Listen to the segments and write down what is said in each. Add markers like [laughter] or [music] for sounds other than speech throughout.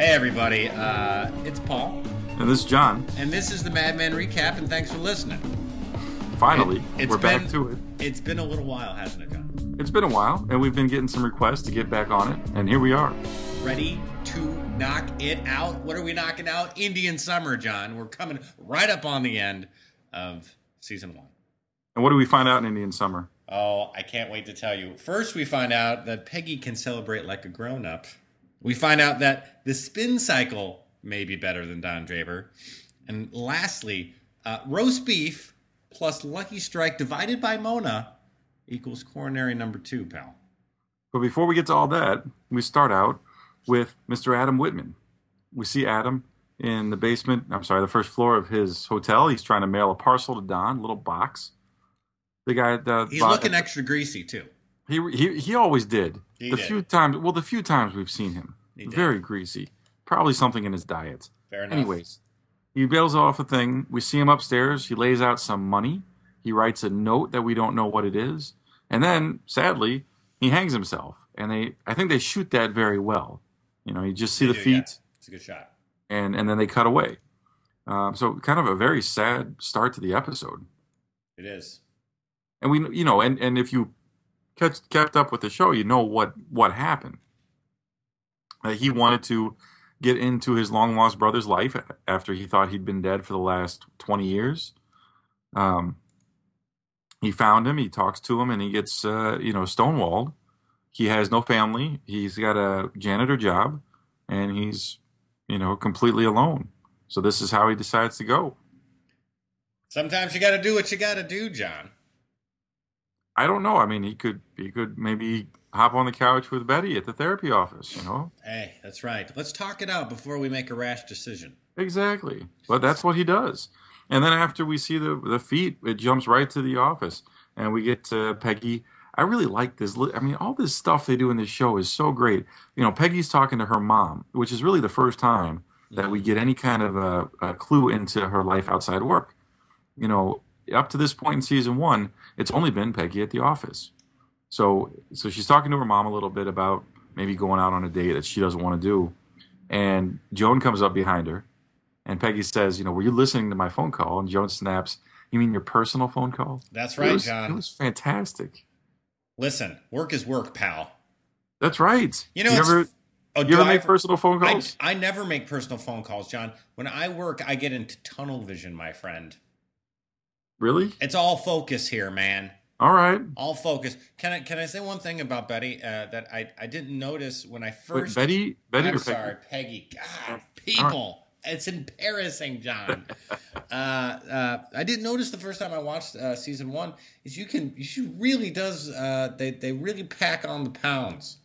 Hey, everybody. Uh, it's Paul, And this is John. and this is the Mad Men recap, and thanks for listening. Finally, It- it's we're back been- to it. It's been a little while, hasn't it, John? It's been a while, and we've been getting some requests to get back on it, and here we are. Ready to knock it out? What are we knocking out? Indian Summer, John. We're coming right up on the end of season one. And what do we find out in Indian Summer? Oh, I can't wait to tell you. First, we find out that Peggy can celebrate like a grown up. We find out that the spin cycle may be better than Don Draper. And lastly, uh, roast beef plus Lucky Strike divided by Mona equals coronary number two, pal. But before we get to all that, we start out with Mr. Adam Whitman. We see Adam in the basement, I'm sorry, the first floor of his hotel. He's trying to mail a parcel to Don, little box. The guy uh, He's bought- looking extra greasy, too. He he he always did. He the did. few times, well, the few times we've seen him, very greasy. Probably something in his diet. Fair enough. Anyways, he bails off a thing. We see him upstairs. He lays out some money. He writes a note that we don't know what it is, and then sadly, he hangs himself. And they, I think they shoot that very well. You know, you just see They the do, feet, yeah. It's a good shot. and and then they cut away. Um, so kind of a very sad start to the episode. It is. And we, you know, and and if you kept kept up with the show, you know what what happened. Uh, he wanted to get into his long lost brother's life after he thought he'd been dead for the last twenty years. Um, he found him. He talks to him, and he gets uh, you know stonewalled. He has no family. He's got a janitor job, and he's you know completely alone. So this is how he decides to go. Sometimes you got to do what you got to do, John. I don't know. I mean, he could he could maybe hop on the couch with Betty at the therapy office. You know, Hey, that's right. Let's talk it out before we make a rash decision. exactly. But that's what he does. And then after we see the the feet, it jumps right to the office, and we get to Peggy. I really like this. I mean, all this stuff they do in this show is so great. You know, Peggy's talking to her mom, which is really the first time that we get any kind of a, a clue into her life outside work. You know, up to this point in season one, it's only been Peggy at the office. So, so she's talking to her mom a little bit about maybe going out on a date that she doesn't want to do, and Joan comes up behind her, and Peggy says, "You know, were you listening to my phone call?" And Joan snaps, "You mean your personal phone call?" That's It right, was- John. It was fantastic. Listen, work is work, pal. That's right. You know, you ever Oh, you ever I make ever- personal phone I, calls? I never make personal phone calls, John. When I work, I get into tunnel vision, my friend. Really? It's all focus here, man. All right. All focus. Can I can I say one thing about Betty uh, that I, I didn't notice when I Wait, first? Betty, Betty, I'm or Peggy? sorry, Peggy. God, people. It's embarrassing, John. [laughs] uh, uh, I didn't notice the first time I watched uh, season one. Is you can she really does uh, they they really pack on the pounds.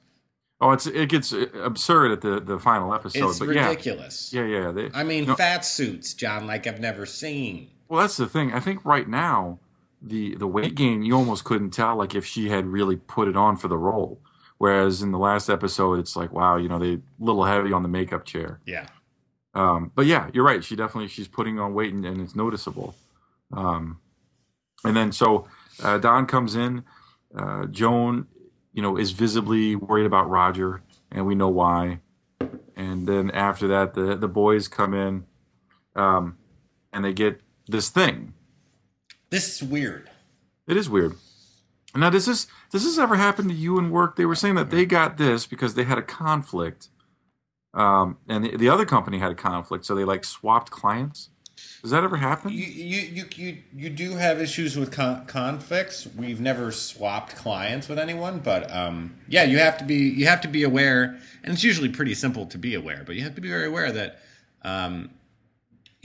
Oh, it's it gets absurd at the the final episode. It's ridiculous. yeah, yeah, yeah. They, I mean, No. fat suits, John, like I've never seen. Well, that's the thing. I think right now, the the weight gain you almost couldn't tell like if she had really put it on for the role. Whereas in the last episode, it's like, wow, you know, they a little heavy on the makeup chair. Yeah. Um, but yeah, you're right. She definitely she's putting on weight and, and it's noticeable. Um, and then so uh, Don comes in. Uh, Joan, you know, is visibly worried about Roger, and we know why. And then after that, the the boys come in, um, and they get this thing. This is weird. It is weird. Now, does this does this ever happen to you in work? They were saying that they got this because they had a conflict, um, and the, the other company had a conflict, so they like swapped clients. Does that ever happen? You you you you, you do have issues with con- conflicts. We've never swapped clients with anyone, but um, yeah, you have to be you have to be aware, and it's usually pretty simple to be aware. But you have to be very aware that um,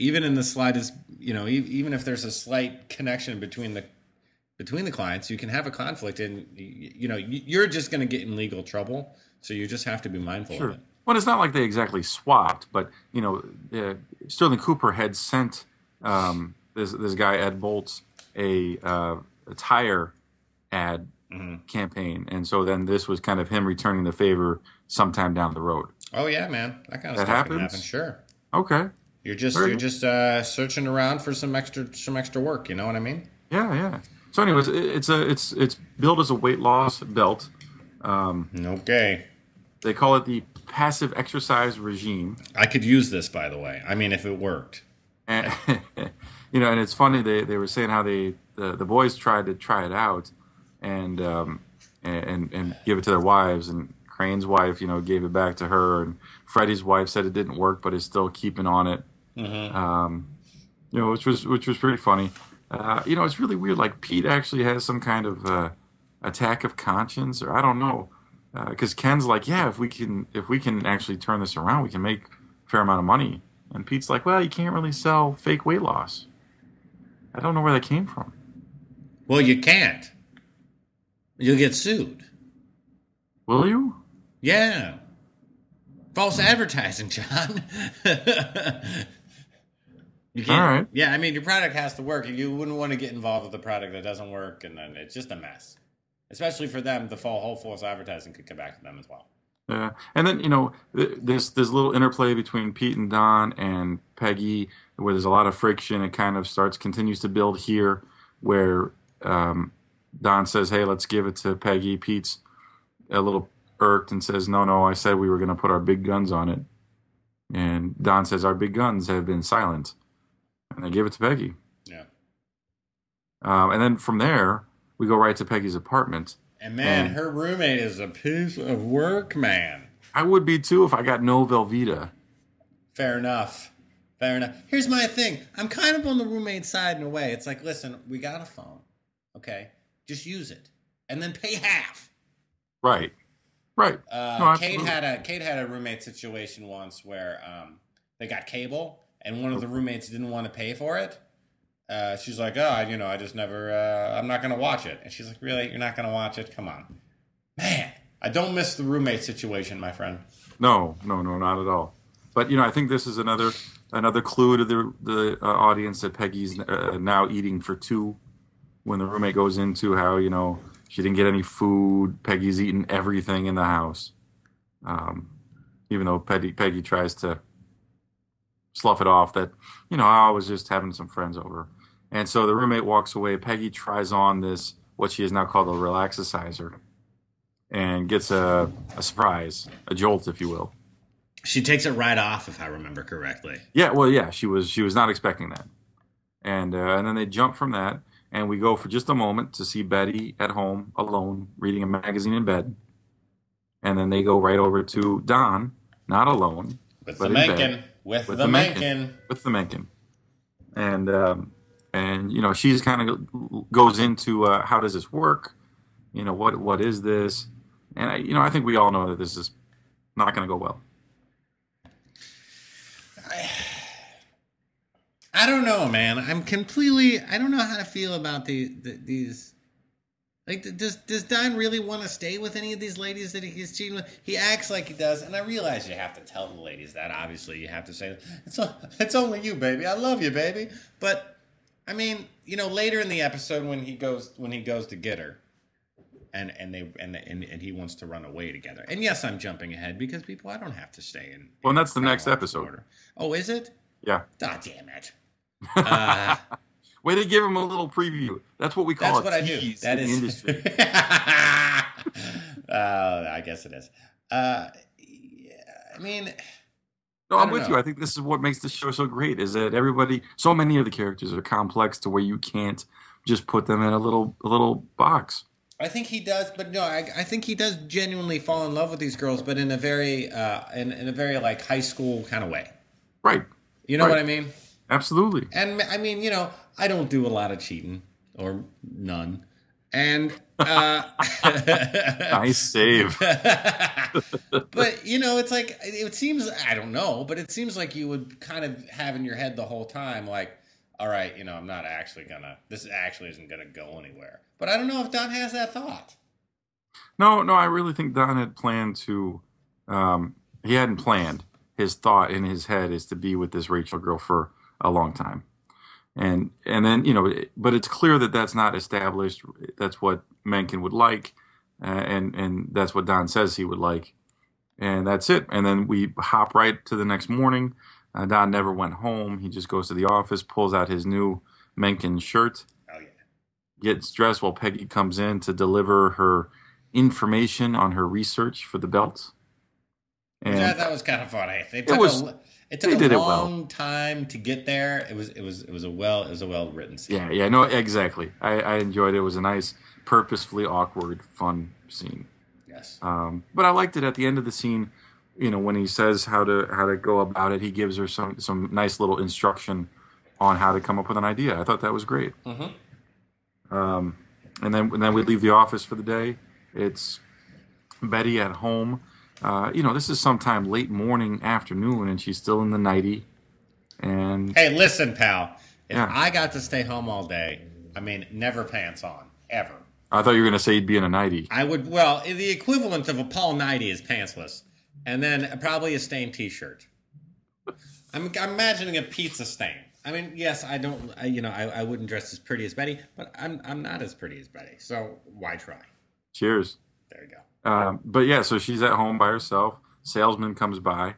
even in the slightest, you know, e- even if there's a slight connection between the between the clients, you can have a conflict, and you know, you're just going to get in legal trouble. So you just have to be mindful Sure. of it. Well, it's not like they exactly swapped, but you know, uh, Sterling Cooper had sent um, this this guy Ed Bolts a, uh, a tire ad Mm-hmm. campaign, and so then this was kind of him returning the favor sometime down the road. Oh yeah, man, that kind of That stuff can happens? happen. Sure. Okay, You're just Very you're just uh, searching around for some extra some extra work. You know what I mean? yeah, yeah. So, anyways, it's a it's it's billed as a weight loss belt. Um, Okay. they call it the passive exercise regime. I could use this, by the way. I mean, if it worked. And, [laughs] you know, and it's funny they, they were saying how they the, the boys tried to try it out and um, and and give it to their wives and Crane's wife, you know, gave it back to her and Freddie's wife said it didn't work but is still keeping on it. Mm-hmm. Um, you know, which was which was pretty funny. Uh, you know, it's really weird. Like Pete actually has some kind of uh, attack of conscience, or I don't know, because uh, Ken's like, yeah, if we can if we can actually turn this around, we can make a fair amount of money. And Pete's like, well, you can't really sell fake weight loss. I don't know where that came from. Well, you can't. You'll get sued. Will you? Yeah. False advertising, John. [laughs] you can't. All right. Yeah, I mean, your product has to work. You wouldn't want to get involved with a product that doesn't work, and then it's just a mess. Especially for them, the whole false advertising could come back to them as well. Yeah, and then you know this this little interplay between Pete and Don and Peggy, where there's a lot of friction. It kind of starts continues to build here, where um, Don says, "Hey, let's give it to Peggy." Pete's a little irked and says, "No, no, I said we were going to put our big guns on it." And Don says, "Our big guns have been silent," and they give it to Peggy. Yeah. Um, and then from there, we go right to Peggy's apartment. And man, and her roommate is a piece of work, man. I would be too if I got no Velveeta. Fair enough. Fair enough. Here's my thing. I'm kind of on the roommate side in a way. It's like, listen, we got a phone. Okay. Just use it. And then pay half. Right. Right. Uh, no, Kate had a Kate had a roommate situation once where um, they got cable and one of the roommates didn't want to pay for it. Uh, she's like, oh, you know, I just never, uh, I'm not going to watch it. And she's like, really? You're not going to watch it? Come on. Man, I don't miss the roommate situation, my friend. No, no, no, not at all. But, you know, I think this is another another clue to the, the uh, audience that Peggy's uh, now eating for two when the roommate goes into how, you know, she didn't get any food. Peggy's eating everything in the house. Um, even though Peggy, Peggy tries to slough it off that, you know, I was just having some friends over. And so the roommate walks away. Peggy tries on this, what she has now called a relaxicizer, and gets a, a surprise, a jolt, if you will. She takes it right off, if I remember correctly. Yeah, well, yeah, she was she was not expecting that, and uh, and then they jump from that, and we go for just a moment to see Betty at home alone reading a magazine in bed, and then they go right over to Don, not alone, with the Menken, with, with, the, the Menken. Menken, with the Menken, and um, and you know she's kind of goes into uh, how does this work? You know what what is this? And I, you know i think we all know that this is not going to go well. I, I don't know man. I'm completely i don't know how to feel about the, the these like does does Don really want to stay with any of these ladies that he's cheating with? He acts like he does, and I realize you have to tell the ladies that. Obviously, you have to say it's it's only you, baby. I love you, baby. But I mean, you know, later in the episode when he goes when he goes to get her, and and they and and, and he wants to run away together. And yes, I'm jumping ahead because people, I don't have to stay in. Well, in that's the next episode. Order. Oh, is it? Yeah. Ah, oh, damn it. [laughs] Uh, Way to give him a little preview. That's what we call that's what I do. That is industry. [laughs] uh, I guess it is. Uh, yeah, I mean. No, I'm with know. you. I think this is what makes the show so great is that everybody, so many of the characters are complex to where you can't just put them in a little a little box. I think he does, but no, I, I think he does genuinely fall in love with these girls, but in a very uh, in, in a very like high school kind of way. Right. You know right. what I mean? Absolutely. And I mean, you know, I don't do a lot of cheating or none. And uh, [laughs] nice save. [laughs] but you know, it's like it seems I don't know, but it seems like you would kind of have in your head the whole time, like, all right, you know, I'm not actually gonna. This actually isn't gonna go anywhere. But I don't know if Don has that thought. No, no, I really think Don had planned to. Um, he hadn't planned. His thought in his head is to be with this Rachel girl for a long time and and then you know, but it's clear that that's not established. That's what Menken would like, uh, and and that's what Don says he would like, and that's it. And then we hop right to the next morning. Uh, Don never went home. He just goes to the office, pulls out his new Menken shirt, oh, yeah. gets dressed while Peggy comes in to deliver her information on her research for the belt. And thought was kind of funny. They took was- a, it took they a it well. long time to get there. It was it was it was a well it was a well written scene. yeah, yeah, no, exactly. I, I enjoyed it. It was a nice, purposefully awkward, fun scene. Yes. Um, but I liked it at the end of the scene. You know, when he says how to how to go about it, he gives her some some nice little instruction on how to come up with an idea. I thought that was great. Mhm. Um, and then and then we leave the office for the day. It's Betty at home. Uh, you know, this is sometime late morning, afternoon, and she's still in the nighty. And Hey, listen, pal. If Yeah. I got to stay home all day, I mean, never pants on ever. I thought you were going to say he'd be in a nighty. I would well the equivalent of a Paul nighty is pantsless, and then probably a stained T-shirt. I'm, I'm imagining a pizza stain. I mean, yes, I don't. I, you know, I, I wouldn't dress as pretty as Betty, but I'm I'm not as pretty as Betty, so why try? Cheers. There you go. Um, but yeah, so she's at home by herself. Salesman comes by.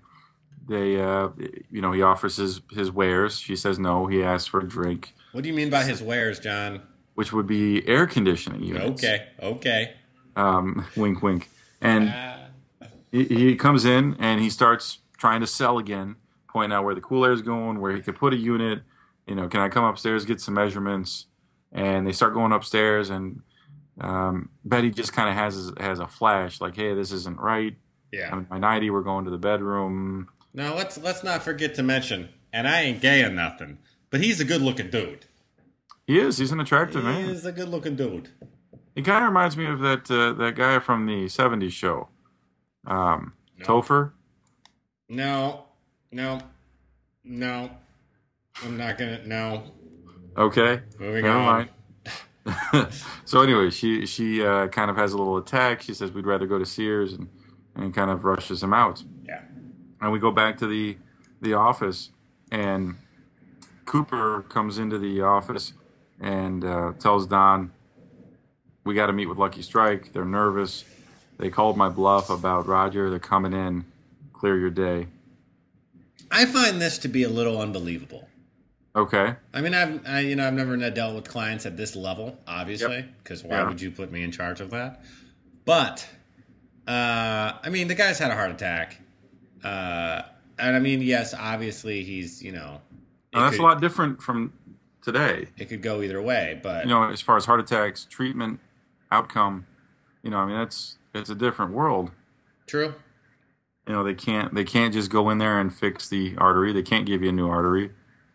They, uh, you know, he offers his his wares. She says no. He asks for a drink, What do you mean by his wares, John? which would be air conditioning units. Okay, okay. Um, [laughs] wink, wink. And Uh, he, he comes in and he starts trying to sell again, pointing out where the cool air is going, where he could put a unit. You know, can I come upstairs get some measurements? And they start going upstairs, and um, Betty just kind of has has a flash, like, "Hey, this isn't right. yeah. I'm my nighty. We're going to the bedroom." Now let's let's not forget to mention, and I ain't gay or nothing, but he's a good looking dude. He is. He's an attractive He man. is a good looking dude. He kind of reminds me of that uh, that guy from the '70s show, um, No. Topher. No, no, no. I'm not gonna. No. Okay, Moving never on. mind. [laughs] so anyway, she she uh, kind of has a little attack. She says we'd rather go to Sears and and kind of rushes him out. Yeah. And we go back to the the office, and Cooper comes into the office and uh, tells Don, "We got to meet with Lucky Strike. They're nervous. They called my bluff about Roger. They're coming in. Clear your day." I find this to be a little unbelievable. Okay. I mean, I've I, you know I've never dealt with clients at this level, obviously, because why Yeah. would you put me in charge of that? But uh, I mean, the guy's had a heart attack, uh, and I mean, yes, obviously he's you know, that's could, a lot different from today. it could go either way, but You know, as far as heart attacks, treatment, outcome. You know, I mean, that's it's a different world. true. You know, they can't they can't just go in there and fix the artery. They can't give you a new artery.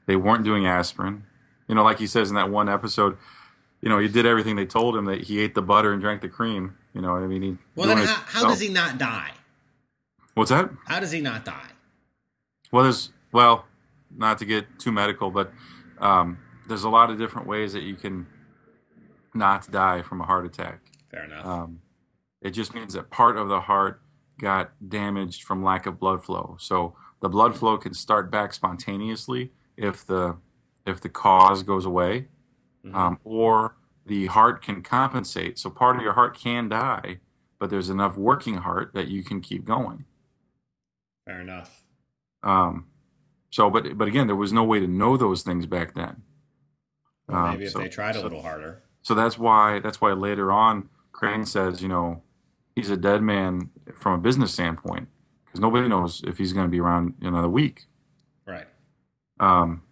They weren't doing aspirin. You know, like he says in that one episode, you know, he did everything they told him. That he ate the butter and drank the cream. You know, what I mean, he. Well, then how, how does he not die? What's that? How does he not die? Well, there's well, not to get too medical, but um, there's a lot of different ways that you can not die from a heart attack. Fair enough. Um, it just means that part of the heart got damaged from lack of blood flow. So the blood flow can start back spontaneously if the if the cause goes away, Mhm. um, or the heart can compensate. So part of your heart can die, but there's enough working heart that you can keep going. Fair enough. Um, so, but but again, there was no way to know those things back then. Well, Um, maybe if so- they tried a so- little harder. So that's why that's why later on Crane says, you know, he's a dead man from a business standpoint because nobody knows if he's going to be around another week. Um,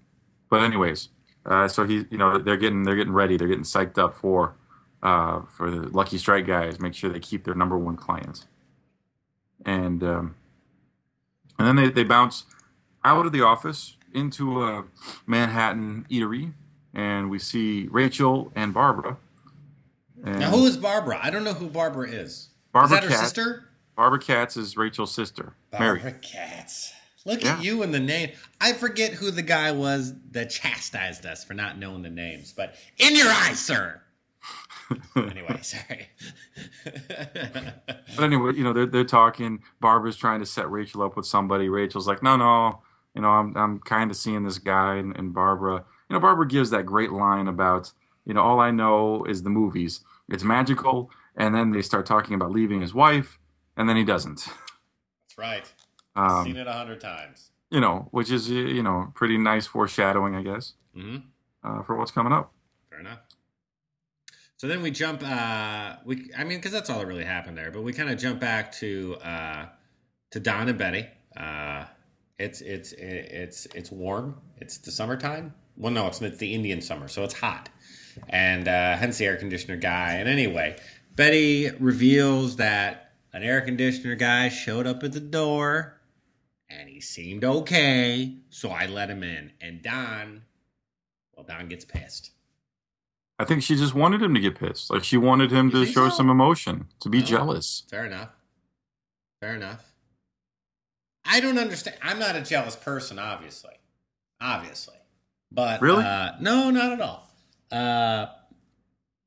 but anyways, uh, so he, you know, they're getting they're getting ready, they're getting psyched up for uh, for the Lucky Strike guys, make sure they keep their number one clients, and um, and then they they bounce out of the office into a Manhattan eatery, and we see Rachel and Barbara. And Now, who is Barbara? I don't know who Barbara is. Barbara is that her Katz. sister? Barbara Katz is Rachel's sister, Barbara Mary. Katz. Look Yeah. at you and the name. I forget who the guy was that chastised us for not knowing the names, but in your eyes, sir. [laughs] anyway, sorry. But anyway, you know, they're they're talking. Barbara's trying to set Rachel up with somebody. Rachel's like, no, no, you know, I'm I'm kind of seeing this guy, and, and Barbara, you know, Barbara gives that great line about, you know, all I know is the movies. It's magical, and then they start talking about leaving his wife, and then he doesn't. That's right. I've seen Um, it a hundred times. you know, which is you know pretty nice foreshadowing, I guess, hmm uh, for what's coming up. Fair enough. So then we jump. Uh, we, I mean, because that's all that really happened there. But we kind of jump back to uh, to Don and Betty. Uh, it's it's it's it's warm. It's the summertime. Well, no, it's it's the Indian summer, so it's hot, and uh, hence the air conditioner guy. And anyway, Betty reveals that an air conditioner guy showed up at the door, and he seemed okay, so I let him in. And Don, well, Don gets pissed. I think she just wanted him to get pissed. Like she wanted him You to show so? some emotion, to be jealous. Fair enough. Fair enough. I don't understand. I'm not a jealous person, obviously. Obviously. But Really? uh, no, not at all. Uh,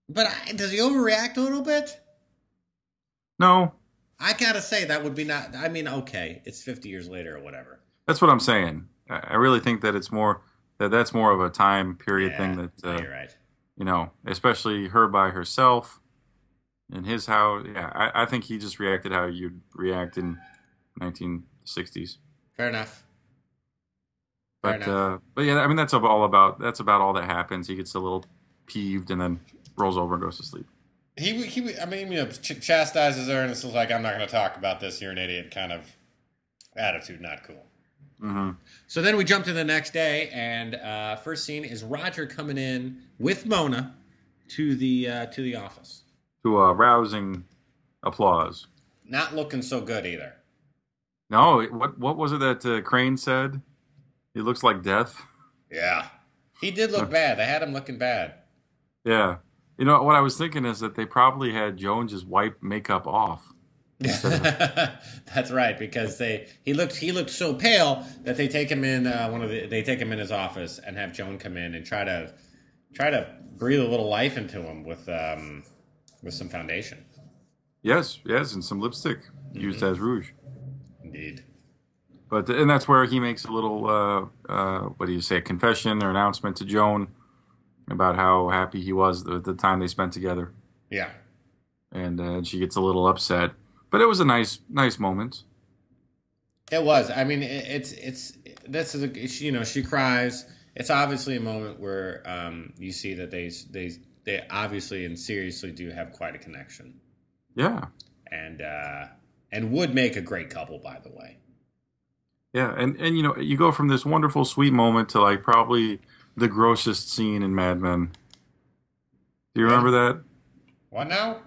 but I, does he overreact a little bit? No, I gotta say that would be not. I mean, okay, it's 50 years later or whatever. that's what I'm saying. I really think that it's more that that's more of a time period Yeah, thing that uh, you're right. you know, especially her by herself in his house. Yeah, I, I think he just reacted how you'd react in 1960s. Fair enough. Fair But enough. uh, but yeah, I mean that's all about that's about all that happens. He gets a little peeved and then rolls over and goes to sleep. He, he, I mean, you know, ch- chastises her, and it's like, I'm not going to talk about this. You're an idiot, kind of attitude. Not cool. hmm So then we jump to the next day, and uh, first scene is Roger coming in with Mona to the uh, to the office. To a rousing applause. Not looking so good either. No, what what was it that uh, Crane said? He looks like death. Yeah, he did look bad. They had him looking bad. Yeah. You know what I was thinking is that they probably had Joan just wipe makeup off. [laughs] That's right because they he looked he looked so pale that they take him in uh, one of the they take him in his office and have Joan come in and try to try to breathe a little life into him with um with some foundation. Yes, yes, and some lipstick used as rouge. Indeed. But and that's where he makes a little uh, uh, what do you say, a confession or announcement to Joan about how happy he was the, the time they spent together, Yeah. and uh, she gets a little upset. But it was a nice nice moment. It was. I mean, it, it's it's this is a, you know she cries. It's obviously a moment where um, you see that they they they obviously and seriously do have quite a connection, Yeah, and uh, and would make a great couple. By the way, yeah, and and you know you go from this wonderful sweet moment to like probably the grossest scene in Mad Men. Do you remember that? what now?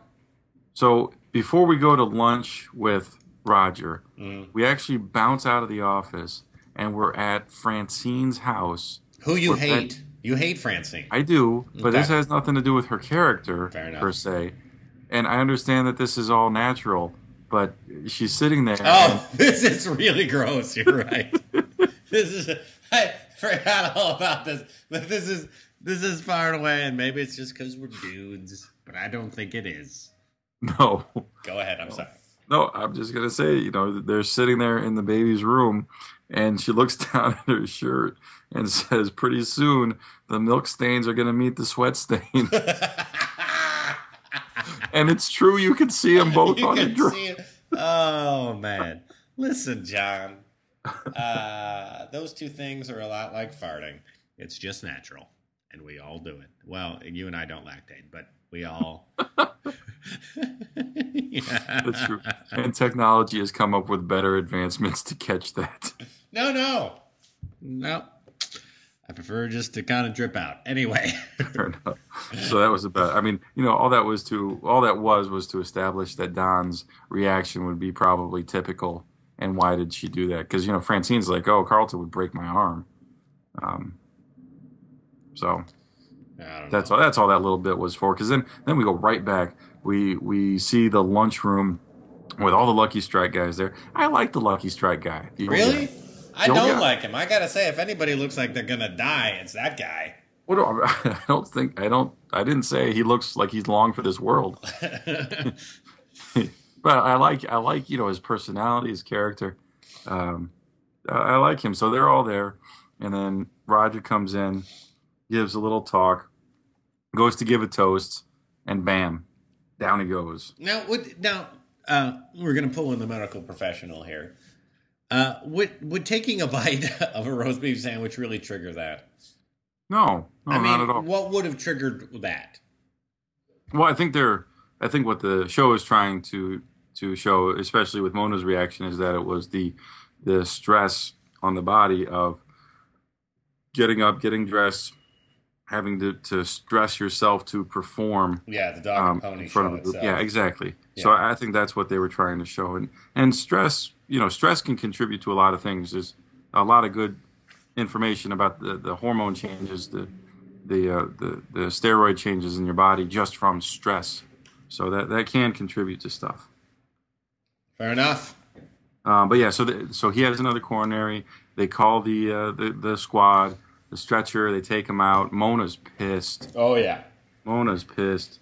So before we go to lunch with Roger, Mm. we actually bounce out of the office and we're at Francine's house. Who you hate? You hate Francine. I do, but Okay. this has nothing to do with her character per se. And I understand that this is all natural, but she's sitting there. oh, [laughs] this is really gross. You're right. this is I forgot all about this, but this is this is far away, and maybe it's just because we're dudes, but I don't think it is. no, Go ahead. I'm sorry. no, I'm just gonna say, you know, they're sitting there in the baby's room, and she looks [laughs] down at her shirt and says, "Pretty soon, the milk stains are gonna meet the sweat stain." [laughs] and it's true, you can see them both You on the dress. Oh man, listen, John. Uh, those two things are a lot like farting. It's just natural, and we all do it. Well, you and I don't lactate, but we all. yeah. [laughs] [laughs] That's true. And technology has come up with better advancements to catch that. No, no, no. I prefer just to kind of drip out. Anyway. [laughs] Fair enough. So that was about. I mean, you know, all that was to all that was was to establish that Don's reaction would be probably typical. And why did she do that? Because you know, Francine's like, "Oh, Carlton would break my arm." Um. So that's know. all. That's all that little bit was for. Because then, then we go right back. We we see the lunchroom with all the Lucky Strike guys there. I like the Lucky Strike guy. Really? guy. I Yo, don't yeah. like him. I gotta say, if anybody looks like they're gonna die, it's that guy. What do I, [laughs] I don't think I don't I didn't say he looks like he's long for this world. [laughs] [laughs] but I like I like you know his personality, his character. Um, I, I like him. So they're all there, and then Roger comes in, gives a little talk, goes to give a toast, and bam, down he goes. Now, would now uh, we're going to pull in the medical professional here. Uh, would would taking a [laughs] bite of a roast beef sandwich really trigger that? No, no, I mean, not at all. what would have triggered that? Well, I think they're. I think what the show is trying to to show, especially with Mona's reaction, is that it was the the stress on the body of getting up, getting dressed, having to, to stress yourself to perform. Yeah, the dog um, and pony in front show of a itself. Yeah, exactly. So I think that's what they were trying to show, and and stress, you know, stress can contribute to a lot of things. There's a lot of good information about the, the hormone changes, the the, uh, the the steroid changes in your body just from stress. So that that can contribute to stuff. Fair enough. Um, but yeah, so the, so he has another coronary. They call the, uh, the the squad, the stretcher. They take him out. Mona's pissed. Oh yeah. Mona's pissed,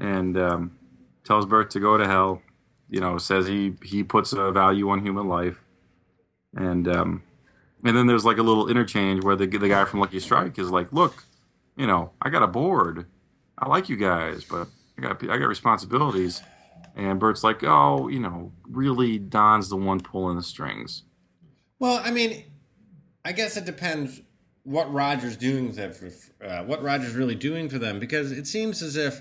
and um, tells Bert to go to hell. You know, says he he puts a value on human life, and um, and then there's like a little interchange where the the guy from Lucky Strike is like, "Look, you know, I got a board. I like you guys, but I got I got responsibilities." And Bert's like, "Oh, you know, really, Don's the one pulling the strings." Well, I mean, I guess it depends what Roger's doing for uh, what Roger's really doing for them because it seems as if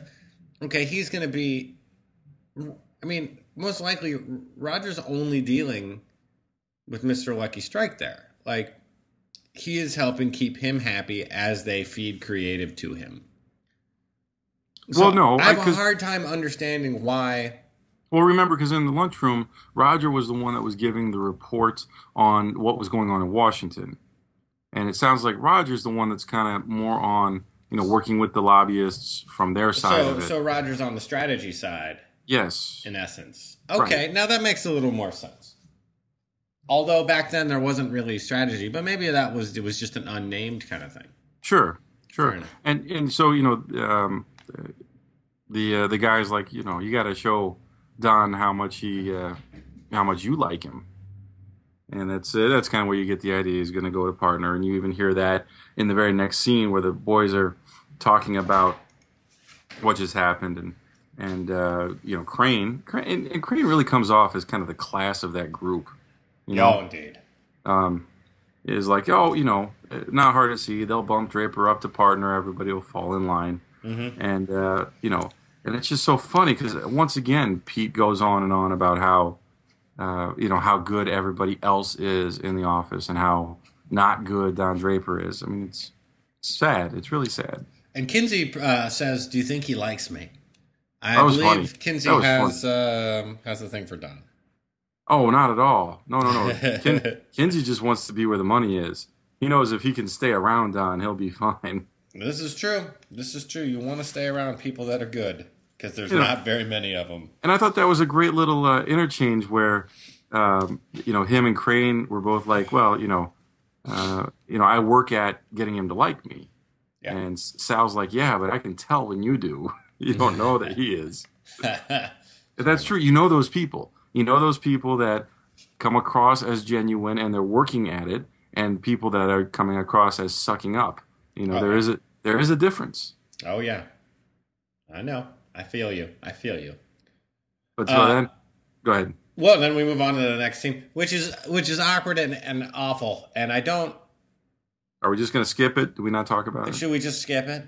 okay, he's going to be. I mean, most likely Roger's only dealing with Mister Lucky Strike there. Like he is helping keep him happy as they feed creative to him. Well, no, I have a hard time understanding why. Well, remember, because in the lunchroom, Roger was the one that was giving the report on what was going on in Washington, and it sounds like Roger's the one that's kind of more on, you know, working with the lobbyists from their side So, of it. so Roger's on the strategy side. yes, in essence. Okay, now that makes a little more sense. Although back then there wasn't really strategy, but maybe that was it was just an unnamed kind of thing. sure, sure, and and so you know, um, the uh, the guy's like, you know, you got to show Don how much he, uh, how much you like him. And that's uh, that's kind of where you get the idea he's going to go to partner, and you even hear that in the very next scene where the boys are talking about what just happened, and and uh, you know Crane, Crane and, Crane really comes off as kind of the class of that group. You know, Oh, indeed. um, is like, oh, you know, not hard to see. They'll bump Draper up to partner. Everybody will fall in line, Mm-hmm. and uh, you know, and it's just so funny because once again, Pete goes on and on about how, uh, you know, how good everybody else is in the office and how not good Don Draper is. I mean, it's sad. It's really sad. And Kinsey uh, says, "Do you think he likes me?" I believe funny. Kinsey has um, has a thing for Don. Oh, not at all. No, no, no. [laughs] Kin- Kinsey just wants to be where the money is. He knows if he can stay around Don, he'll be [laughs] fine. This is true. This is true. You want to stay around people that are good because there's not very many of them. And I thought that was a great little uh, interchange where, um, you know, him and Crane were both like, well, you know, uh, you know, I work at getting him to like me. Yeah. And Sal's like, yeah, but I can tell when you do. [laughs] you don't know that he is. [laughs] That's true. You know those people. You know those people that come across as genuine and they're working at it, and people that are coming across as sucking up. You know, Oh, there is a there is a difference. oh yeah, I know. I feel you. I feel you. But so Uh, then, go ahead. Well, then we move on to the next scene, which is which is awkward and, and awful. And I don't. Are we just going to skip it? Do we not talk about it? Should we just skip it?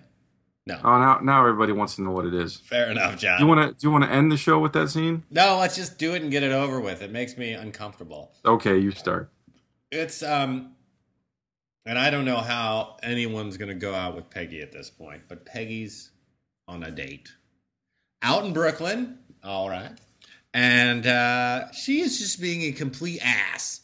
No. Oh, now now everybody wants to know what it is. Fair enough, John. Do you want to do you want to end the show with that scene? no, let's just do it and get it over with. It makes me uncomfortable. Okay, you start. It's um, and I don't know how anyone's gonna go out with Peggy at this point, but Peggy's on a date out in Brooklyn. All right, and uh, she is just being a complete ass.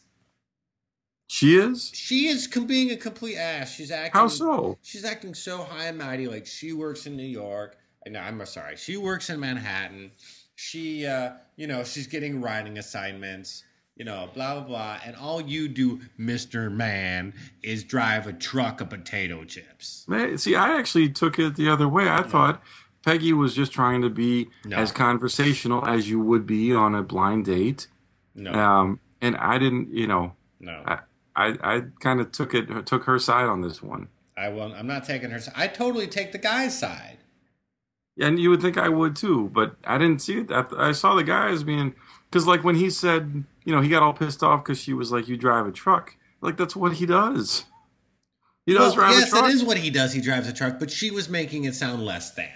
She is. She is com- being a complete ass. She's acting. How so? She's acting so high and mighty, like she works in New York. No, I'm sorry, she works in Manhattan. She, uh, you know, she's getting writing assignments. You know, blah blah blah, and all you do, Mister Man, is drive a truck of potato chips. Man, see, I actually took it the other way. I thought Peggy was just trying to be No. as conversational as you would be on a blind date. No, Um, and I didn't, you know, no, I I, I kind of took it took her side on this one. I will. I'm not taking her. side. I totally take the guy's side. And you would think I would too, but I didn't see it. I, I saw the guy as being because, like, when he said, you know, he got all pissed off because she was like, "You drive a truck." Like that's what he does. He does Well, drive yes, a truck. Yes, it is what he does. He drives a truck, but she was making it sound less than.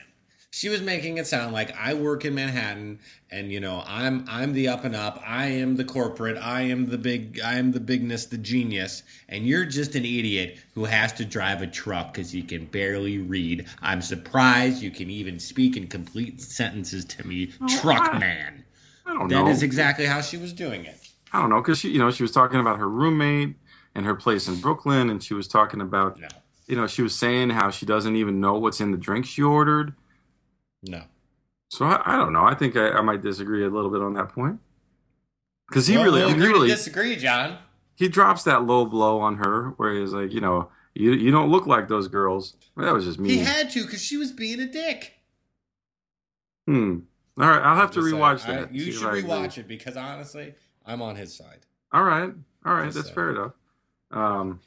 She was making it sound like I work in Manhattan and you know, I'm I'm the up and up. I am the corporate. I am the big I am the bigness, the genius, and you're just an idiot who has to drive a truck cuz you can barely read. I'm surprised you can even speak in complete sentences to me, truck I- man. I don't That know. is exactly how she was doing it. I don't know because she, you know, she was talking about her roommate and her place in Brooklyn, and she was talking about, No. you know, she was saying how she doesn't even know what's in the drink she ordered. No. So I, I don't know. I think I, I might disagree a little bit on that point because he Well, really, we'll I mean, he agree to really, disagree, John. he drops that low blow on her where he's like, you know, you you don't look like those girls. Well, that was just me. He had to because she was being a dick. hmm. All right, I'll have to Just saying. rewatch I- that. you should rewatch it because honestly, I'm on his side. All right, all right, that's fair enough. Um,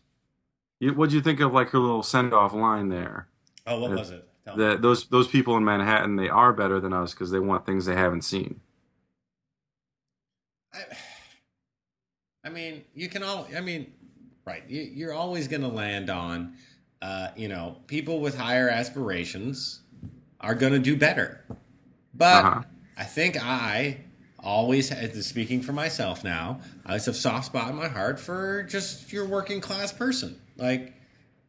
you, what'd you think of like her little send off line there? Oh, what Uh, was it? Tell me. that those those people in Manhattan they are better than us because they want things they haven't seen. I, I mean, you can all. I mean, right? You, you're always going to land on, uh, you know, people with higher aspirations are going to do better. But Uh-huh. I think I always, speaking for myself now, I always have a soft spot in my heart for just your working class person. Like,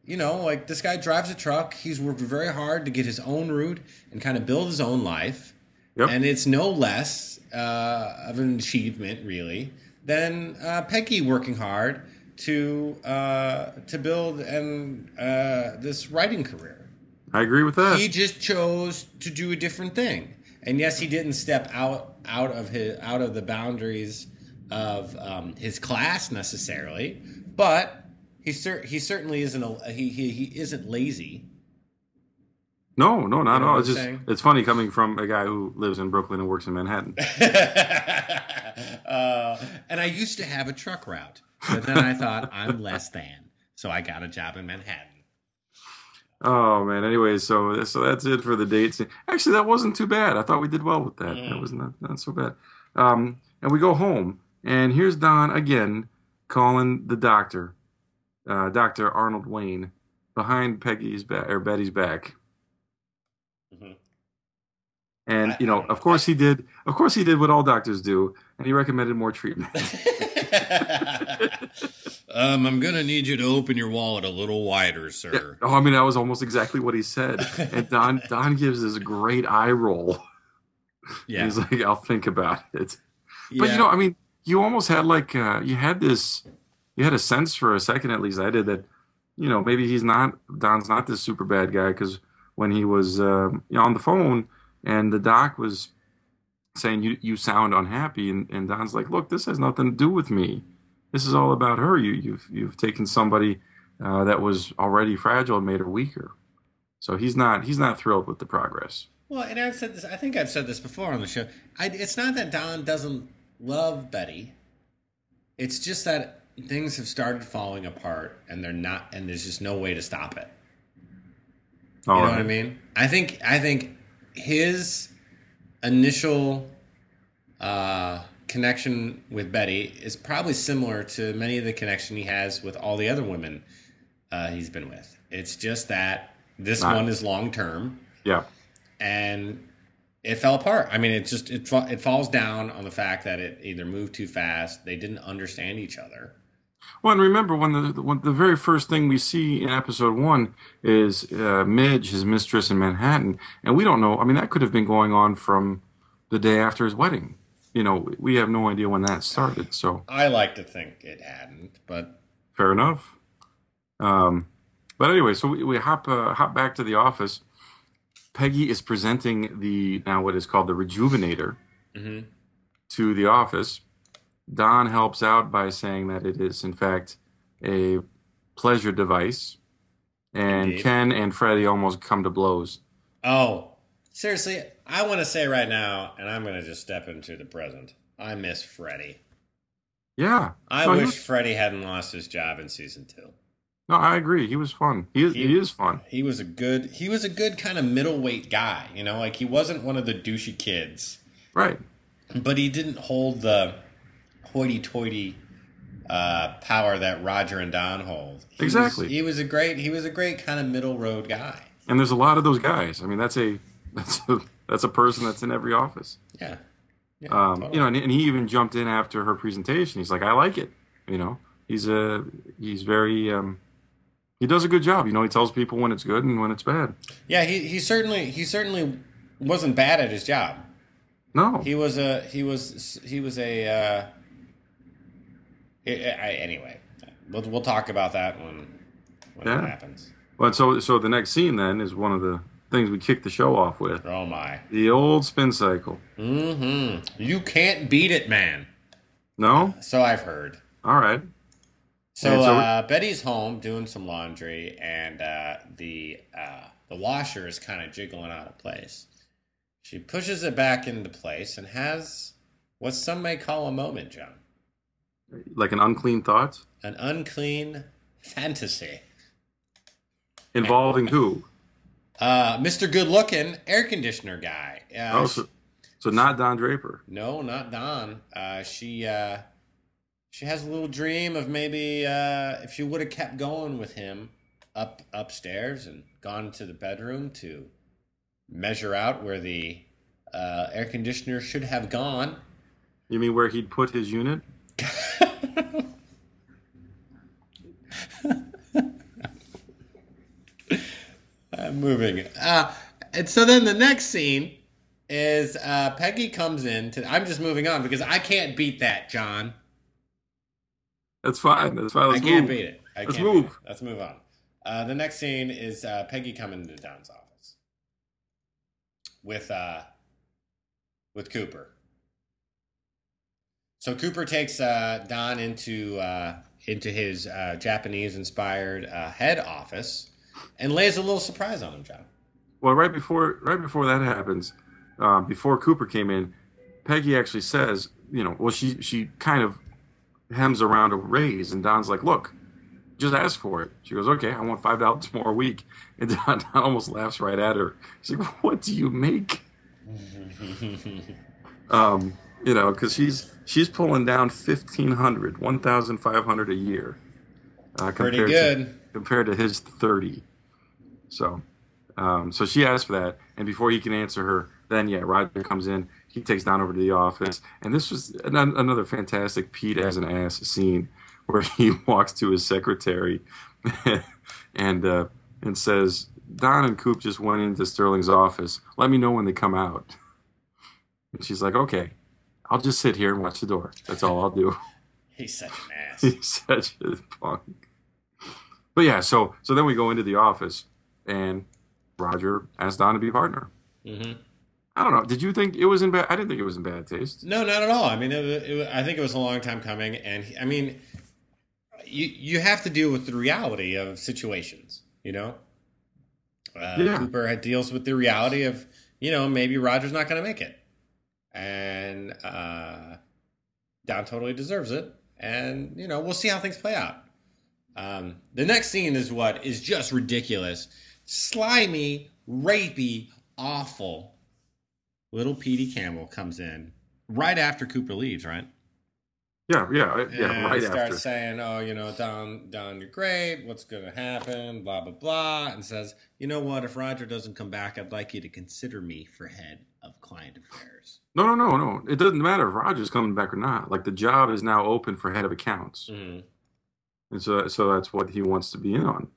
you know, like this guy drives a truck. He's worked very hard to get his own route and kind of build his own life. Yep. And it's no less uh, of an achievement, really, than uh, Peggy working hard to uh, to build and uh, this writing career. I agree with that. He just chose to do a different thing, and yes, he didn't step out out of his out of the boundaries of um, his class necessarily, but he cer- he certainly isn't a, he, he he isn't lazy. no, no, not You know at all. It's just saying? it's funny coming from a guy who lives in Brooklyn and works in Manhattan. [laughs] uh, and I used to have a truck route, but then I thought I'm less than, so I got a job in Manhattan. Oh man. Anyway, so so that's it for the dates. Actually, that wasn't too bad. I thought we did well with that. Mm. That was not not so bad. Um, and we go home, and here's Don again calling the doctor, uh, Doctor Arnold Wayne, behind Peggy's back or Betty's back. Mhm. And you know, know. of course he did. Of course he did what all doctors do, and he recommended more treatment. [laughs] [laughs] um, I'm gonna need you to open your wallet a little wider, sir. oh, I mean, that was almost exactly what he said. And [laughs] Don Don gives this great eye roll. Yeah, He's like, "I'll think about it." But Yeah. you know, I mean, you almost had like uh, you had this, you had a sense for a second at least. I did that. You know, maybe he's not Don's not this super bad guy because when he was um, you know, on the phone and the doc was saying you you sound unhappy and, and Don's like, look, this has nothing to do with me. This is all about her. You you've you've taken somebody uh, that was already fragile and made her weaker. So he's not he's not thrilled with the progress. Well, and I've said this. I think I've said this before on the show. I, it's not that Don doesn't love Betty. It's just that things have started falling apart, and they're not, and there's just no way to stop it. You know right. what I mean? I think I think his initial uh, connection with Betty is probably similar to many of the connection he has with all the other women uh, he's been with. It's just that this Not- one is long term Yeah. and it fell apart. I mean, it just it it falls down on the fact that it either moved too fast, they didn't understand each other. Well, and remember when the when the very first thing we see in episode one is uh, Midge, his mistress in Manhattan, and we don't know. I mean, that could have been going on from the day after his wedding. You know, we have no idea when that started. So I like to think it hadn't, but fair enough. Um, but anyway, so we, we hop uh, hop back to the office. Peggy is presenting the now what is called the Rejuvenator Mhm. to the office. Don helps out by saying that it is in fact a pleasure device, and Indeed. Ken and Freddie almost come to blows. oh, seriously, I want to say right now, and I'm going to just step into the present. I miss Freddie. Yeah, I No, wish was- Freddie hadn't lost his job in season two. no, I agree. He was fun. He is, He- he is fun. He was a good. He was a good kind of middleweight guy. You know, like he wasn't one of the douchey kids. Right. but he didn't hold the hoity-toity uh, power that Roger and Don hold. He Exactly. was, he was a great. He was a great kind of middle road guy. And there's a lot of those guys. I mean, that's a That's a, that's a person that's in every office. Yeah. yeah Um, totally. You know, and, and he even jumped in after her presentation. He's like, I like it. You know, he's a he's very um, he does a good job. You know, he tells people when it's good and when it's bad. Yeah, he, he certainly he certainly wasn't bad at his job. No, He was a he was he was a uh, I, I, anyway. We'll we'll talk about that when when Yeah. it happens. Well, so so the next scene then is one of the things we kick the show off with Oh my. the old spin cycle. Mm-hmm. You can't beat it, man. No, So I've heard. all right. So, so- uh, Betty's home doing some laundry, and uh, the uh, the washer is kind of jiggling out of place. She pushes it back into place and has what some may call a moment, John. Like an unclean thought An unclean fantasy. involving who? Uh, Mr. Good Looking air conditioner guy. Uh, Oh, so, so not Don Draper. no, not Don. Uh, she uh, she has a little dream of maybe uh, if she would have kept going with him up upstairs and gone to the bedroom to measure out where the uh, air conditioner should have gone. You mean where he'd put his unit? [laughs] moving. Uh, and so then the next scene is uh, Peggy comes in. To, I'm just moving on because I can't beat that, John. That's fine. That's fine. Let's I can't move. beat it. I Let's can't move. it. Let's move on. Uh, the next scene is uh, Peggy coming into Don's office with uh, with Cooper. So Cooper takes uh, Don into uh, into his uh, Japanese inspired uh, head office and lays a little surprise on him, John. Well, right before right before that happens, um, before Cooper came in, Peggy actually says, you know, well, she she kind of hems around a raise, and Don's like, look, just ask for it. She goes, okay, I want five dollars more a week, [laughs] and Don, Don [laughs] almost laughs right at her. She's like, what do you make? [laughs] Um, you know, because she's she's pulling down 1500 1500 a year. Uh, Pretty compared to- good. Compared to his 30. So, um, so she asked for that, and before he can answer her, then yeah, Roger comes in. He takes Don over to the office, and this was an- another fantastic Pete as an ass scene where [laughs] he walks to his secretary [laughs] and uh, and says, "Don and Coop just went into Sterling's office. Let me know when they come out." And she's like, "Okay, I'll just sit here and watch the door. That's all I'll do." [laughs] He's such an ass. He's such a punk. But yeah, so so then we go into the office, and Roger asked Don to be partner. hmm I don't know. Did you think it was in bad? I didn't think it was in bad taste. No, not at all. I mean, it, it, I think it was a long time coming, and he- I mean, you you have to deal with the reality of situations. You know, uh, Yeah. Cooper had- deals with the reality of you know maybe Roger's not going to make it, and uh, Don totally deserves it, and you know we'll see how things play out. Um, the next scene is what is just ridiculous, slimy, rapey, awful. Little Petey Campbell comes in right after Cooper leaves, right? Yeah, yeah, yeah. and right starts after. saying, "Oh, you know, Don, Don, you're great. What's going to happen? Blah blah blah." And says, "You know what? If Roger doesn't come back, I'd like you to consider me for head of client affairs." No, no, no, no. It doesn't matter if Roger's coming back or not. Like the job is now open for head of accounts, Mhm. And so so that's what he wants to be in on.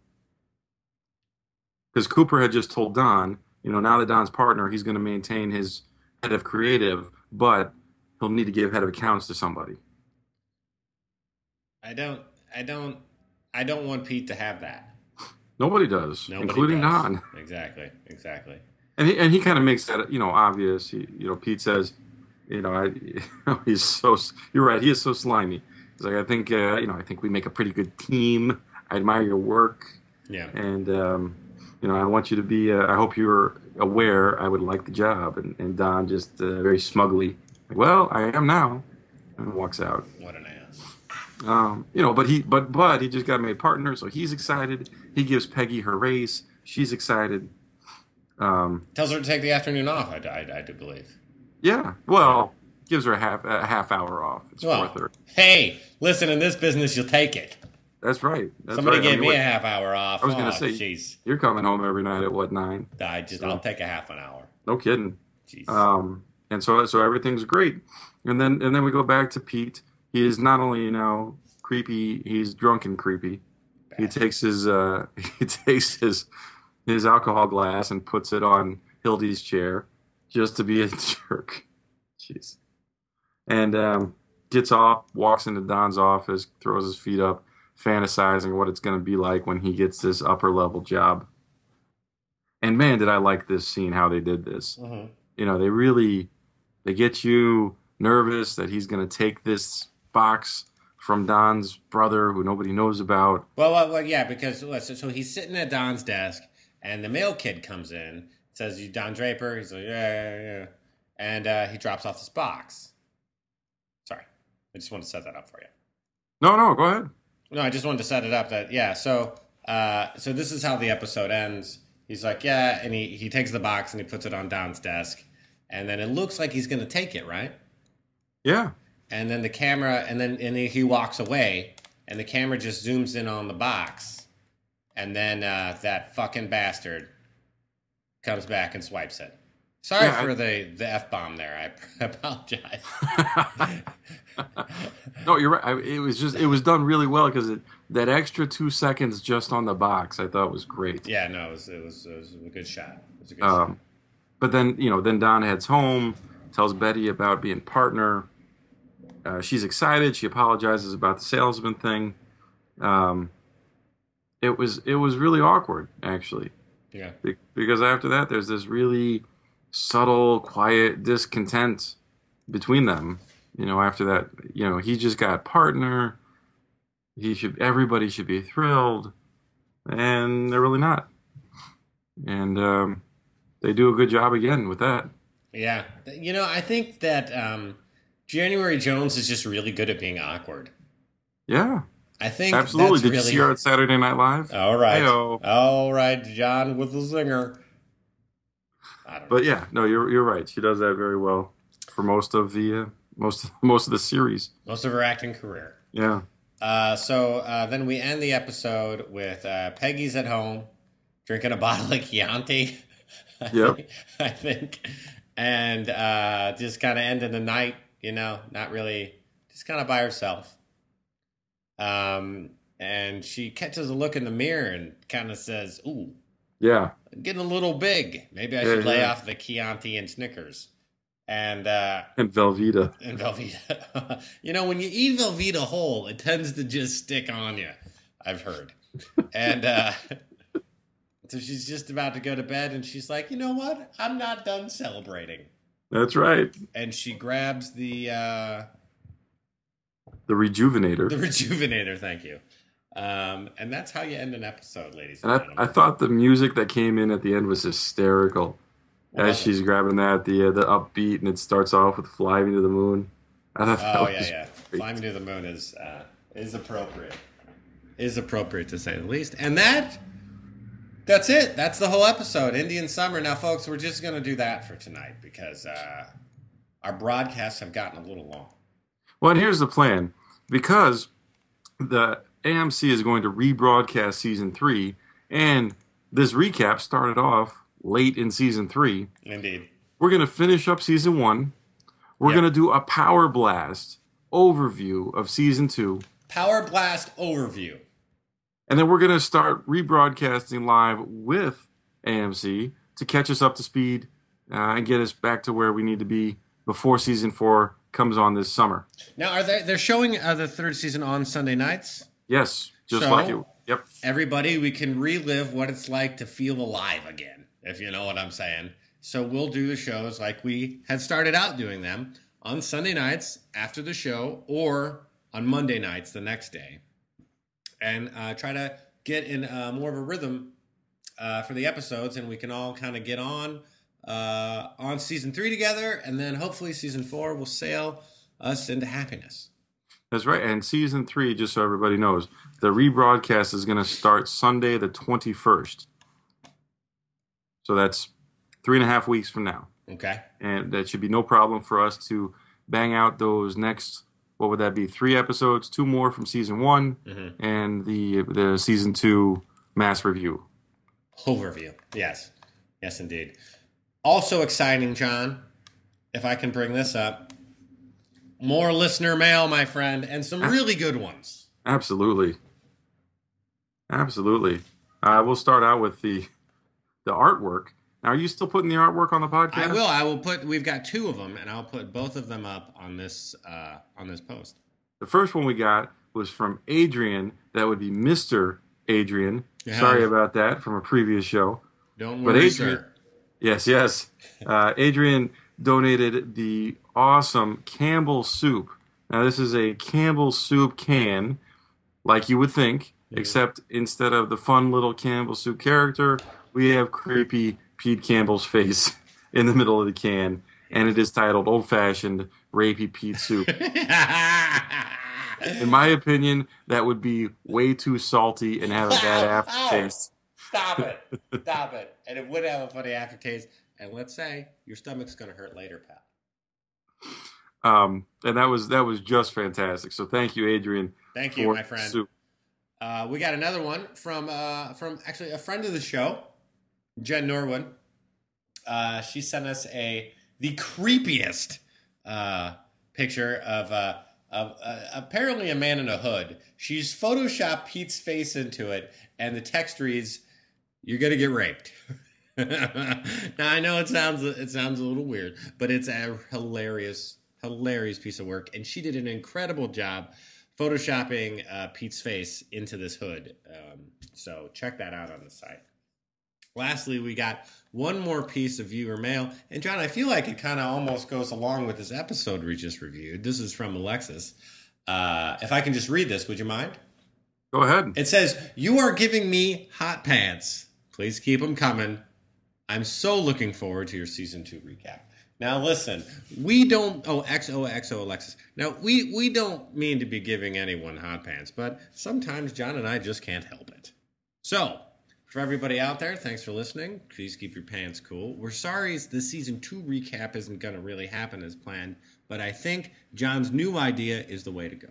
Because Cooper had just told Don, you know, now that Don's partner, he's going to maintain his head of creative, but he'll need to give head of accounts to somebody. I don't, I don't, I don't want Pete to have that. Nobody does, Nobody including does. Don. Exactly, exactly. And he and he kind of makes that you know obvious. He, you know, Pete says, you know, I, [laughs] he's so. You're right. He is so slimy. He's like, I think, uh, you know, I think we make a pretty good team. I admire your work, Yeah, and um, you know, I want you to be. Uh, I hope you're aware. I would like the job. And, and Don just uh, very smugly, like, well, I am now, and walks out. what an ass. Um, you know, but he, but but he just got made partner, so he's excited. He gives Peggy her raise. She's excited. Um, Tells her to take the afternoon off. I, I, I do believe. Yeah. Well, gives her a half a half hour off. It's Well, four thirty. hey, listen, in this business, you'll take it. That's right. That's Somebody right. I gave mean, me what- a half hour off. I was gonna oh, say- jeez. You're coming home every night at what nine? I just, So- I'll take a half an hour. No kidding. Jeez. Um, and so so everything's great. And then and then we go back to Pete. He is not only you know creepy, he's drunk and creepy. He takes his uh, [laughs] he takes his his alcohol glass and puts it on Hildy's chair just to be a [laughs] jerk. Jeez. And um, gets off, walks into Don's office, throws his feet up, fantasizing what it's going to be like when he gets this upper level job. And man, did I like this scene how they did this Mhm. you know they really they get you nervous that he's going to take this box from Don's brother who nobody knows about. Well, well, well, yeah, because so he's sitting at Don's desk, and the mail kid comes in, says, "You Don Draper?" He's like, "Yeah, yeah, yeah," and uh, he drops off this box. I just wanted to set that up for you. No, no, go ahead. No, I just wanted to set it up that yeah. So, uh, so this is how the episode ends. He's like, yeah, and he he takes the box and he puts it on Don's desk, and then it looks like he's gonna take it, right? Yeah, and then the camera and then and he walks away and the camera just zooms in on the box and then uh, that fucking bastard comes back and swipes it sorry Yeah, I- for the the f-bomb there i [laughs] apologize [laughs] [laughs] no, you're right. I, it was just it was done really well because that extra two seconds just on the box I thought was great. yeah no it was, it was it was a good shot it was a good shot Um, but then you know, then Don heads home, tells Betty about being partner. Uh, she's excited. She apologizes about the salesman thing. Um, it was it was really awkward actually. yeah Be- because after that there's this really subtle quiet discontent between them you know after that you know he just got a partner. He should everybody should be thrilled. And they're really not. And um, they do a good job again with that. Yeah. You know i think that um, january jones is just really good at being awkward. Yeah. I think absolutely. that's did really you see her at saturday night live? All right. Heyo. all right john with the zinger I don't know. but yeah no you're, you're right. She does that very well for most of the uh, most most of the series most of her acting career yeah Uh, so uh, then we end the episode with uh, Peggy's at home drinking a [laughs] bottle of Chianti. I Yep. think- [laughs] I think, and uh, just kind of ending the night. You know, not really, just kind of by herself. Um, and she catches a look in the mirror and kind of says, "Ooh, yeah I'm getting a little big. Maybe I Yeah, should lay yeah. off the Chianti and Snickers." And uh, and velveeta and Velveeta. [laughs] you know, when you eat Velveeta whole, it tends to just stick on you. I've heard. and uh, [laughs] so she's just about to go to bed, and she's like, "You know what? I'm not done celebrating." that's right And she grabs the uh, the rejuvenator the [laughs] rejuvenator. Thank you. Um, and that's how you end an episode, ladies And and I, I thought the music that came in at the end was hysterical. As it? she's grabbing that, the uh, the upbeat, and it starts off with "Fly Me to the Moon." [laughs] I thought that Oh was yeah, yeah. great. Flying to the moon is uh, is appropriate. Is appropriate to say the least. And that that's it. That's the whole episode. Indian summer. Now, folks, we're just gonna do that for tonight because uh, our broadcasts have gotten a little long. Well, and here's the plan: because the AMC is going to rebroadcast season three, and this recap started off late in season three. Indeed. We're going to finish up season one. We're Yep. going to do a power blast overview of season two. Power Blast overview. And then we're going to start rebroadcasting live with AMC to catch us up to speed uh, and get us back to where we need to be before season four comes on this summer. Now, are they? They're showing uh, the third season on Sunday nights. Yes, just So- like it. Yep. everybody, we can relive what it's like to feel alive again, if you know what I'm saying. So we'll do the shows like we had started out doing them on Sunday nights after the show or on Monday nights the next day and uh, try to get in uh, more of a rhythm uh, for the episodes and we can all kind of get on uh, on season three together and then hopefully season four will sail us into happiness. That's right. And season three, just so everybody knows, the rebroadcast is going to start Sunday the 21st. So that's three and a half weeks from now. Okay? And that should be no problem for us to bang out those next, what would that be? Three episodes, two more from season one, Mhm. and the the season two mass review. Overview. Yes. Yes, indeed. Also exciting, John, if I can bring this up. More listener mail, my friend, and some really good ones. Absolutely. Absolutely. Uh, we'll start out with the the artwork. Now, are you still putting the artwork on the podcast? I will. I will put. We've got two of them, and I'll put both of them up on this uh, on this post. The first one we got was from Adrian. That would be Mister Adrian. Yeah. Sorry about that from a previous show. Don't But worry, Adrian- sir. Yes, yes. [laughs] Uh, Adrian donated the awesome Campbell soup. Now, this is a Campbell soup can, like you would think, except instead of the fun little Campbell soup character, we have creepy Pete Campbell's face [laughs] in the middle of the can, and it is titled Old Fashioned Rapey Pete Soup. [laughs] In my opinion, that would be way too salty and have a bad [laughs] aftertaste. Stop it! Stop it! And it would have a funny aftertaste. And let's say your stomach's going to hurt later, pal. Um, and that was that was just fantastic. So thank you, Adrian. Thank you, my friend. Uh, we got another one from uh, from actually a friend of the show, Jen Norwood. Uh, she sent us a the creepiest uh, picture of, uh, of uh, apparently a man in a hood. She's photoshopped Pete's face into it, and the text reads, "You're gonna get raped." [laughs] now I know it sounds it sounds a little weird, but it's a hilarious hilarious piece of work, and she did an incredible job photoshopping uh, Pete's face into this hood. Um, so check that out on the site. Lastly, we got one more piece of viewer mail, and John, I feel like it kind of almost goes along with this episode we just reviewed. This is from Alexis. Uh, if I can just read this, would you mind? Go ahead. It says, You are giving me hot pants. Please keep them coming. I'm so looking forward to your season two recap. Now, listen, we don't. Oh, XOXO Alexis. Now, we, we don't mean to be giving anyone hot pants, but sometimes John and I just can't help it. So, for everybody out there, thanks for listening. Please keep your pants cool. We're sorry the season two recap isn't going to really happen as planned, but I think John's new idea is the way to go.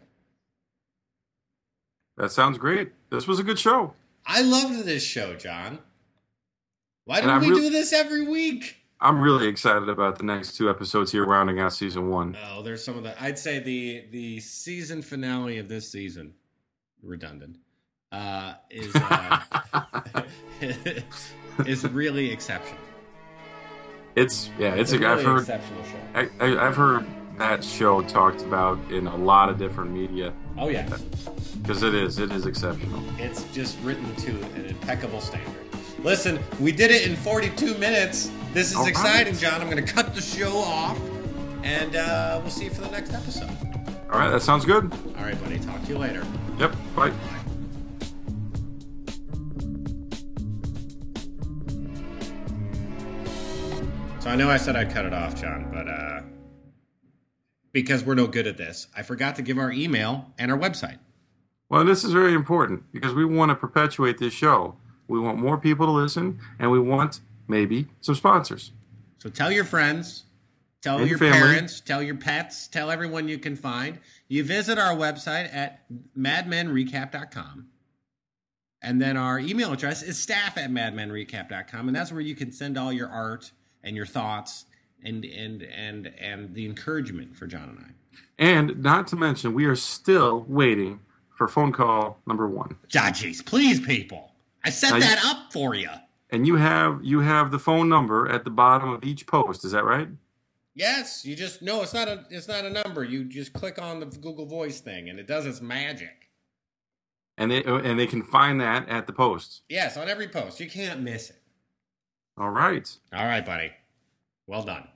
That sounds great. This was a good show. I loved this show, John. Why don't we real- do this every week? I'm really excited about the next two episodes here, rounding out season one. Oh, there's some of the. I'd say the the season finale of this season, redundant, uh, is uh, [laughs] is really exceptional. It's yeah, it's. a a, I've really heard. exceptional show. I, I, I've heard that show talked about in a lot of different media Oh yeah, because it is. It is exceptional. it's just written to an impeccable standard. Listen, we did it in 42 minutes. This is All right. exciting, John. I'm going to cut the show off, and uh, we'll see you for the next episode. All right, that sounds good. All right, buddy. Talk to you later. Yep. Bye. So I know I said I'd cut it off, John, but uh, because we're no good at this, I forgot to give our email and our website. Well, this is very important because we want to perpetuate this show. We want more people to listen, and we want maybe some sponsors. So tell your friends, tell And your your family. parents, tell your pets, tell everyone you can find. You visit our website at madmenrecap.com. And then our email address is staff at madmenrecap.com. And that's where you can send all your art and your thoughts and and and and the encouragement for John and I. And not to mention, we are still waiting for phone call number one. Ah, jeez, please, people. I set Now you- that up for you. And you have you have the phone number at the bottom of each post. Is that right? Yes, you just no. It's not a. It's not a number. You just click on the Google Voice thing, and it does its magic. And they and they can find that at the post. Yes, on every post. You can't miss it. All right. All right, buddy. Well done.